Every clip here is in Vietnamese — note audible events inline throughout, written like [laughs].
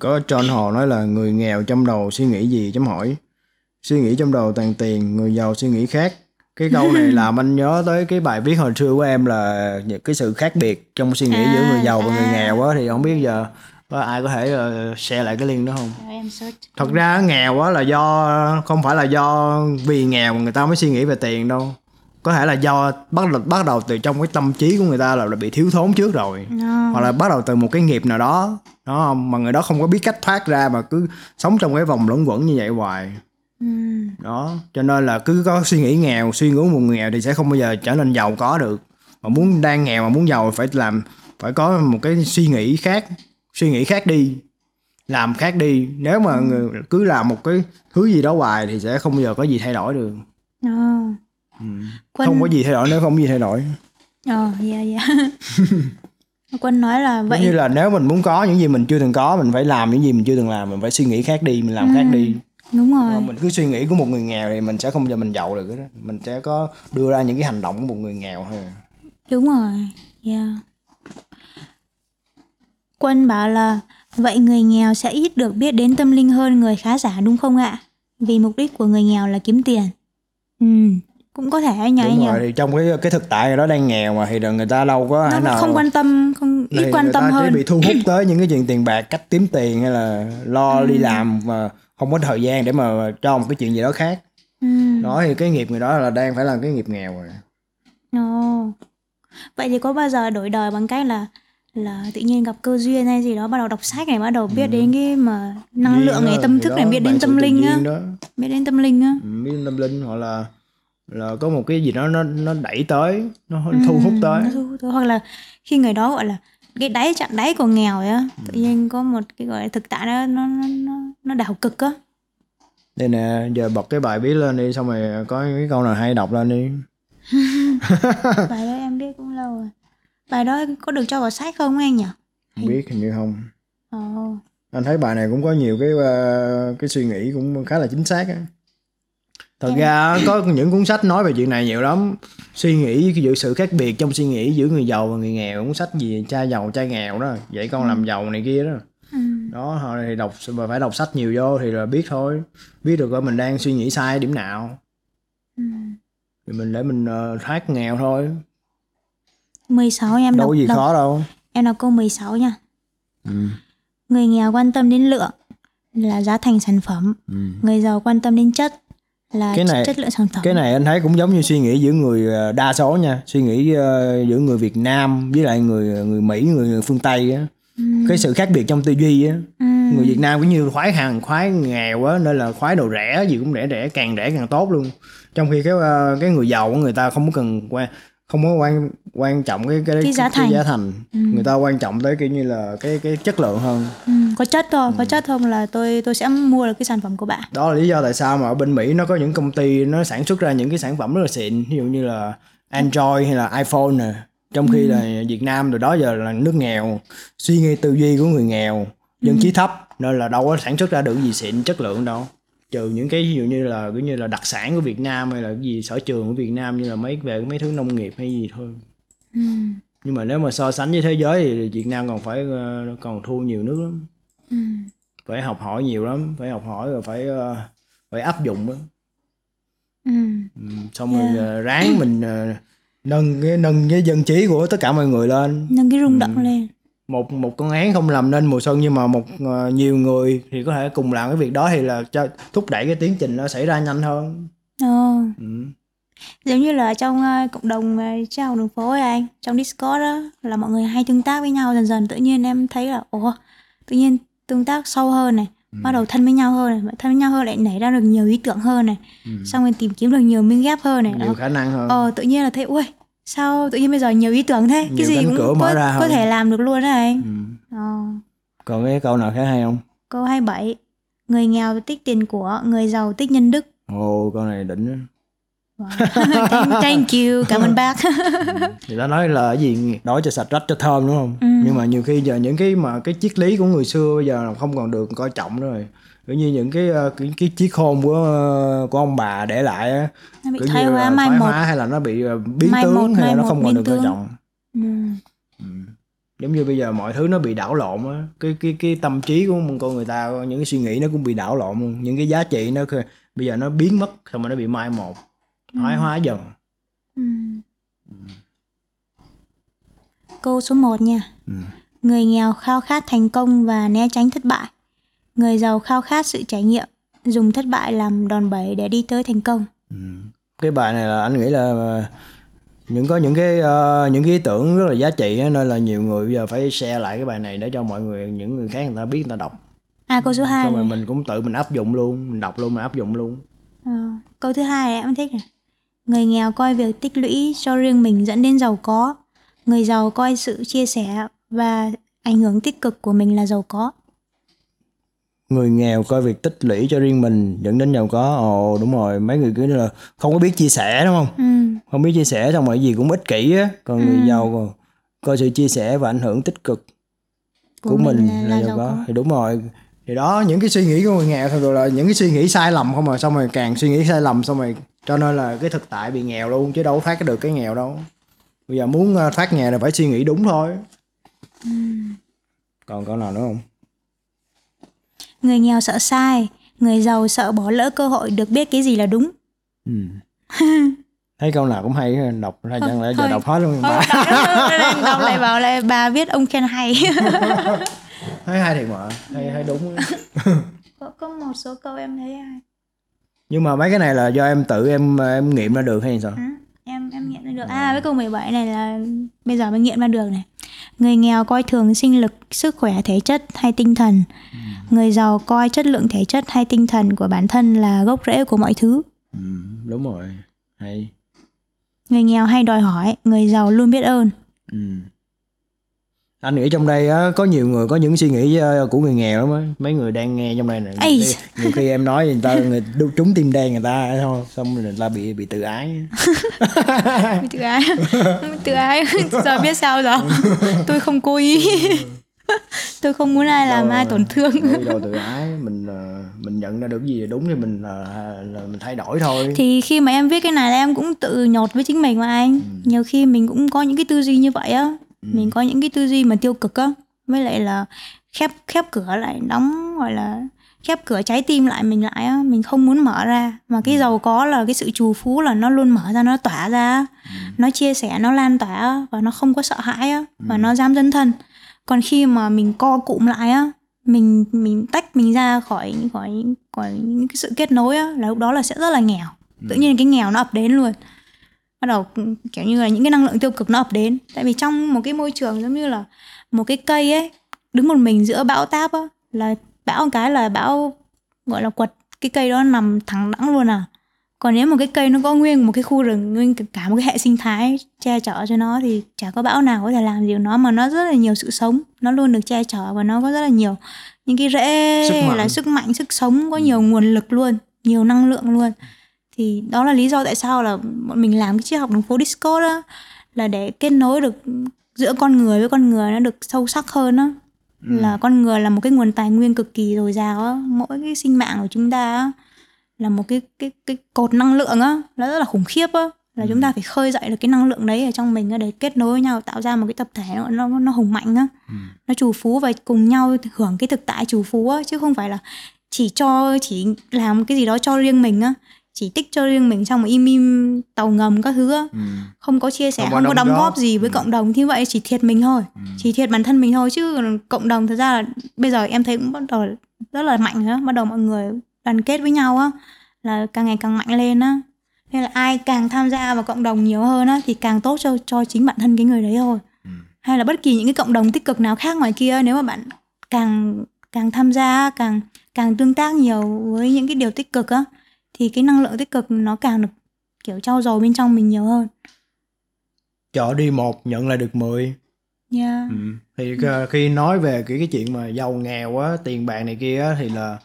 có John Hồ nói là người nghèo trong đầu suy nghĩ gì chấm hỏi. Suy nghĩ trong đầu toàn tiền người giàu suy nghĩ khác. Cái câu này [laughs] làm anh nhớ tới cái bài viết hồi xưa của em là những cái sự khác biệt trong suy nghĩ À, giữa người giàu và người à. nghèo á thì không biết giờ có ai có thể uh, share lại cái link đó không? Thật ra nghèo á là do không phải là do vì nghèo mà người ta mới suy nghĩ về tiền đâu có thể là do bắt đầu bắt đầu từ trong cái tâm trí của người ta là, là bị thiếu thốn trước rồi No. hoặc là bắt đầu từ một cái nghiệp nào đó đó không mà người đó không có biết cách thoát ra mà cứ sống trong cái vòng luẩn quẩn như vậy hoài Ừ. đó cho nên là cứ có suy nghĩ nghèo suy nghĩ một người nghèo thì sẽ không bao giờ trở nên giàu có được mà muốn đang nghèo mà muốn giàu phải làm phải có một cái suy nghĩ khác suy nghĩ khác đi làm khác đi nếu mà người cứ làm một cái thứ gì đó hoài thì sẽ không bao giờ có gì thay đổi được No. Quân... không có gì thay đổi nếu không có gì thay đổi Ờ, yeah, [laughs] yeah. Quân nói là vậy. như là nếu mình muốn có những gì mình chưa từng có mình phải làm những gì mình chưa từng làm mình phải suy nghĩ khác đi mình làm khác đi Đúng rồi. Mà mình cứ suy nghĩ của một người nghèo thì mình sẽ không bao giờ mình giàu được đó mình sẽ có đưa ra những cái hành động của một người nghèo thôi Đúng rồi. Yeah. Quân bảo là vậy người nghèo sẽ ít được biết đến tâm linh hơn người khá giả đúng không ạ? Vì mục đích của người nghèo là kiếm tiền. Ừ, cũng có thể nhờ anh đúng rồi thì trong cái cái thực tại đó đang nghèo mà thì là người ta đâu có Nó nào không quan tâm, không ít Thì quan tâm ta hơn. chỉ bị thu hút [clears throat] tới những cái chuyện tiền bạc cách kiếm tiền hay là lo Ừ. đi làm mà không có thời gian để mà cho một cái chuyện gì đó khác Ừ. đó thì cái nghiệp người đó là đang phải là cái nghiệp nghèo rồi Ồ. Vậy thì có bao giờ đổi đời bằng cách là là tự nhiên gặp cơ duyên hay gì đó bắt đầu đọc sách này bắt đầu biết đến cái mà năng Duyên lượng này tâm thức này biết đến tâm linh á biết đến tâm linh á Ừ, biết đến tâm linh hoặc là là có một cái gì đó nó nó đẩy tới nó thu hút tới. Nó thu hút tới. hoặc là khi người đó gọi là cái đáy chạm đáy của nghèo á tự nhiên có một cái gọi là thực tại nó nó nó nó, nó đảo cực á. Đây nè giờ bật cái bài viết lên đi xong rồi có cái câu nào hay đọc lên đi. [laughs] Bài đó em biết cũng lâu rồi. Bài đó có được cho vào sách không anh nhỉ? Không biết hình như không. Ồ. Anh thấy bài này cũng có nhiều cái ờ, cái suy nghĩ cũng khá là chính xác á thật ra có những cuốn sách nói về chuyện này nhiều lắm. Suy nghĩ giữa sự khác biệt trong suy nghĩ giữa người giàu và người nghèo. Cuốn sách gì? Cha giàu cha nghèo đó. Dạy con làm giàu này kia đó. Ừ. đó thôi thì đọc mà phải đọc sách nhiều vô thì là biết thôi. Biết được là mình đang suy nghĩ sai điểm nào. Ừ. thì mình để mình ờ, thoát nghèo thôi. 16 em đâu đọc, có gì đọc khó đâu. em đọc câu 16 nha. Ừ. người nghèo quan tâm đến lượng là giá thành sản phẩm. Ừ. người giàu quan tâm đến chất là Cái này- chất lượng sản phẩm cái này anh thấy cũng giống như suy nghĩ giữa người ờ, đa số nha suy nghĩ ờ, giữa người Việt Nam với lại người người Mỹ người phương Tây á Ừ. cái sự khác biệt trong tư duy á Ừ. người Việt Nam cũng như khoái hàng khoái nghèo á nên là khoái đồ rẻ gì cũng rẻ rẻ càng rẻ càng tốt luôn trong khi cái ờ, cái người giàu của người ta không có cần quan không có quan quan trọng cái cái, Cái giá cái thành. giá thành Ừ. người ta quan trọng tới kiểu như là cái cái chất lượng hơn Ừ, có chất thôi có chất không là tôi tôi sẽ mua được cái sản phẩm của bạn. Đó là lý do tại sao mà ở bên Mỹ nó có những công ty nó sản xuất ra những cái sản phẩm rất là xịn ví dụ như là Android hay là iPhone nè. Trong khi là Việt Nam từ đó giờ là nước nghèo suy nghĩ tư duy của người nghèo dân trí thấp nên là đâu có sản xuất ra được gì xịn chất lượng đâu. Trừ những cái ví dụ như là kiểu như là đặc sản của Việt Nam hay là cái gì sở trường của Việt Nam như là mấy về mấy thứ nông nghiệp hay gì thôi. Ừ. nhưng mà nếu mà so sánh với thế giới thì Việt Nam còn phải ờ, còn thua nhiều nước lắm Ừ. phải học hỏi nhiều lắm phải học hỏi rồi phải ờ, phải áp dụng đó. Ừ. Ừ, xong rồi ờ, ráng mình ờ, nâng cái nâng cái dân trí của tất cả mọi người lên nâng cái rung động lên một một con án không làm nên mùa xuân nhưng mà một ờ, nhiều người thì có thể cùng làm cái việc đó thì là cho thúc đẩy cái tiến trình nó xảy ra nhanh hơn Ồ. ừ. giống như là trong ờ, cộng đồng uh, trao đường phố ấy anh trong discord đó là mọi người hay tương tác với nhau dần dần tự nhiên em thấy là ồ tự nhiên tương tác sâu hơn này bắt đầu thân với nhau hơn này thân với nhau hơn lại nảy ra được nhiều ý tưởng hơn này. Xong rồi tìm kiếm được nhiều miếng ghép hơn này. Nhiều đó khả năng hơn. ờ tự nhiên là thấy ui sao tự nhiên bây giờ nhiều ý tưởng thế? Nhiều cái gì cũng có, có hơn. thể làm được luôn đấy anh. Ừ. ờ. còn cái câu nào khác hay không? Câu 27 người nghèo tích tiền của người giàu tích nhân đức. Ồ câu này đỉnh á. Wow. [laughs] thank, you. Cảm ơn bác. [laughs] Người ta nói là cái gì đói cho sạch rách cho thơm đúng không? Ừ. nhưng mà nhiều khi giờ những cái mà cái triết lý của người xưa bây giờ không còn được coi trọng nữa rồi. Kiểu như những cái ờ, cái, cái chiếc khôn của ờ, của ông bà để lại á. Kiểu như là mai một. hay là nó bị ờ, biến Mai tướng một, hay là nó không còn được coi trọng. Ừ. ừ. giống như bây giờ mọi thứ nó bị đảo lộn á. Cái cái cái tâm trí của một con người ta những cái suy nghĩ nó cũng bị đảo lộn luôn. Những cái giá trị nó bây giờ nó biến mất xong rồi nó bị mai một thoái hóa dần Ừ. Câu số 1 nha. Ừ. Người nghèo khao khát thành công và né tránh thất bại. Người giàu khao khát sự trải nghiệm, dùng thất bại làm đòn bẩy để đi tới thành công. cái bài này là anh nghĩ là ờ, những có những cái ờ, những cái ý tưởng rất là giá trị nên là nhiều người bây giờ phải share lại cái bài này để cho mọi người những người khác người ta biết người ta đọc À câu số 2 xong rồi mình cũng tự mình áp dụng luôn mình đọc luôn mình áp dụng luôn Ờ, câu thứ hai em thích này. Người nghèo coi việc tích lũy cho riêng mình dẫn đến giàu có. Người giàu coi sự chia sẻ và ảnh hưởng tích cực của mình là giàu có. người nghèo coi việc tích lũy cho riêng mình dẫn đến giàu có ồ đúng rồi mấy người cứ là không có biết chia sẻ đúng không Ừ. không biết chia sẻ xong rồi gì cũng ích kỷ á còn người giàu còn coi sự chia sẻ và ảnh hưởng tích cực của, mình, là, giàu có. thì đúng rồi thì đó những cái suy nghĩ của người nghèo thật sự là những cái suy nghĩ sai lầm không mà xong rồi càng suy nghĩ sai lầm xong rồi cho nên là cái thực tại bị nghèo luôn chứ đâu thoát được cái nghèo đâu. Bây giờ muốn ờ, thoát nghèo là phải suy nghĩ đúng thôi. Còn câu nào nữa không? Người nghèo sợ sai, người giàu sợ bỏ lỡ cơ hội được biết cái gì là đúng. Ừ. [laughs] thấy câu nào cũng hay đọc ra chẳng lẽ giờ đọc hết luôn bà đọc, đọc lại [laughs] bảo lại bà viết ông khen hay. [laughs] thấy hay thiệt mà hay hay đúng [laughs] có, có một số câu em thấy hay. nhưng mà mấy cái này là do em tự em em nghiệm ra được hay sao Ừ, em em nghiệm ra được. À với câu 17 này là bây giờ mới nghiệm ra được này. Người nghèo coi thường sinh lực, sức khỏe thể chất hay tinh thần. Người giàu coi chất lượng thể chất hay tinh thần của bản thân là gốc rễ của mọi thứ. ừ, đúng rồi hay Người nghèo hay đòi hỏi, người giàu luôn biết ơn. ừ. Anh nghĩ trong đây á, có nhiều người có những suy nghĩ ờ, của người nghèo lắm á. Mấy người đang nghe trong đây này nhiều, khi, nhiều khi em nói người ta [laughs] người trúng tim đen người ta thôi xong rồi người ta bị bị tự ái. Tự ái. Tự ái. [laughs] Giờ biết sao rồi [laughs] tôi không cố ý. Tôi không muốn ai làm Đâu, ai tổn thương. Đâu tự ái. Mình ờ, mình nhận ra được gì là đúng thì mình là, là mình thay đổi thôi. Thì khi mà em viết cái này là em cũng tự nhột với chính mình mà anh. Nhiều khi mình cũng có những cái tư duy như vậy á mình có những cái tư duy mà tiêu cực á với lại là khép khép cửa lại đóng gọi là khép cửa trái tim lại mình lại á mình không muốn mở ra. Mà cái giàu có là cái sự trù phú là nó luôn mở ra nó tỏa ra nó chia sẻ nó lan tỏa và nó không có sợ hãi á và nó dám dấn thân. Còn khi mà mình co cụm lại á mình mình tách mình ra khỏi khỏi khỏi những cái sự kết nối á là lúc đó là sẽ rất là nghèo. Tự nhiên cái nghèo nó ập đến luôn bắt đầu kiểu như là những cái năng lượng tiêu cực nó ập đến. Tại vì trong một cái môi trường giống như là một cái cây ấy đứng một mình giữa bão táp á là bão một cái là bão gọi là quật. Cái cây đó nằm thẳng đẳng luôn à. Còn nếu một cái cây nó có nguyên một cái khu rừng nguyên cả một cái hệ sinh thái che chở cho nó thì chả có bão nào có thể làm gì nó mà nó rất là nhiều sự sống. Nó luôn được che chở và nó có rất là nhiều những cái rễ Sức là sức mạnh sức sống có nhiều nguồn lực luôn nhiều năng lượng luôn thì đó là lý do tại sao là bọn mình làm cái triết học đường phố disco đó là để kết nối được giữa con người với con người nó được sâu sắc hơn đó là con người là một cái nguồn tài nguyên cực kỳ dồi dào á mỗi cái sinh mạng của chúng ta á là một cái cái cái cột năng lượng á nó rất là khủng khiếp á. Là chúng ta phải khơi dậy được cái năng lượng đấy ở trong mình á để kết nối với nhau tạo ra một cái tập thể nó nó, nó hùng mạnh á. Nó chủ phú và cùng nhau hưởng cái thực tại chủ phú á chứ không phải là chỉ cho chỉ làm cái gì đó cho riêng mình á chỉ tích cho riêng mình xong rồi im im tàu ngầm các thứ ừ. không có chia sẻ Không không, có đóng góp. gì với cộng đồng như vậy chỉ thiệt mình thôi. Chỉ thiệt bản thân mình thôi chứ cộng đồng thật ra là bây giờ em thấy cũng bắt đầu rất là mạnh nữa bắt đầu mọi người đoàn kết với nhau á là càng ngày càng mạnh lên á. Nên là ai càng tham gia vào cộng đồng nhiều hơn á thì càng tốt cho cho chính bản thân cái người đấy thôi. Hay là bất kỳ những cái cộng đồng tích cực nào khác ngoài kia nếu mà bạn càng càng tham gia càng càng tương tác nhiều với những cái điều tích cực á thì cái năng lượng tích cực nó càng được kiểu trau dồi bên trong mình nhiều hơn. Chọn đi một nhận lại được 10 yeah. ừ. thì k- khi nói về cái cái chuyện mà giàu nghèo á tiền bạc này kia á thì là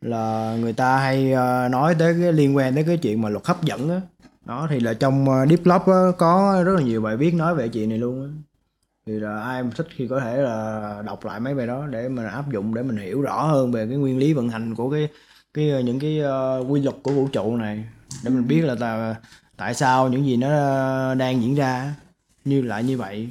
là người ta hay ờ, nói tới cái liên quan tới cái chuyện mà luật hấp dẫn á. Đó thì là trong uh, Deep Love á, có rất là nhiều bài viết nói về chuyện này luôn á. Thì là ai mà thích thì có thể là đọc lại mấy bài đó để mình áp dụng để mình hiểu rõ hơn về cái nguyên lý vận hành của cái cái ờ, những cái ờ, quy luật của vũ trụ này để mình biết là ta, tại sao những gì nó đang diễn ra như lại như vậy.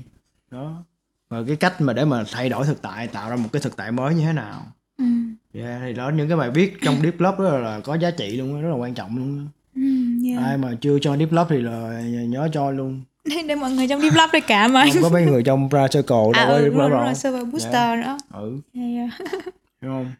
Đó. Và cái cách mà để mà thay đổi thực tại tạo ra một cái thực tại mới như thế nào. Ừ. yeah, thì đó những cái bài viết trong deep love rất là, có giá trị luôn rất là quan trọng luôn. Ừ, yeah. ai mà chưa cho deep love thì là nhớ cho luôn. [laughs] Để mọi người trong deep love để cảm mà. Không có mấy người trong bra circle đâu à ừ, đúng rồi, đúng rồi server booster nữa. Ừ. Yeah, yeah. [laughs] hiểu không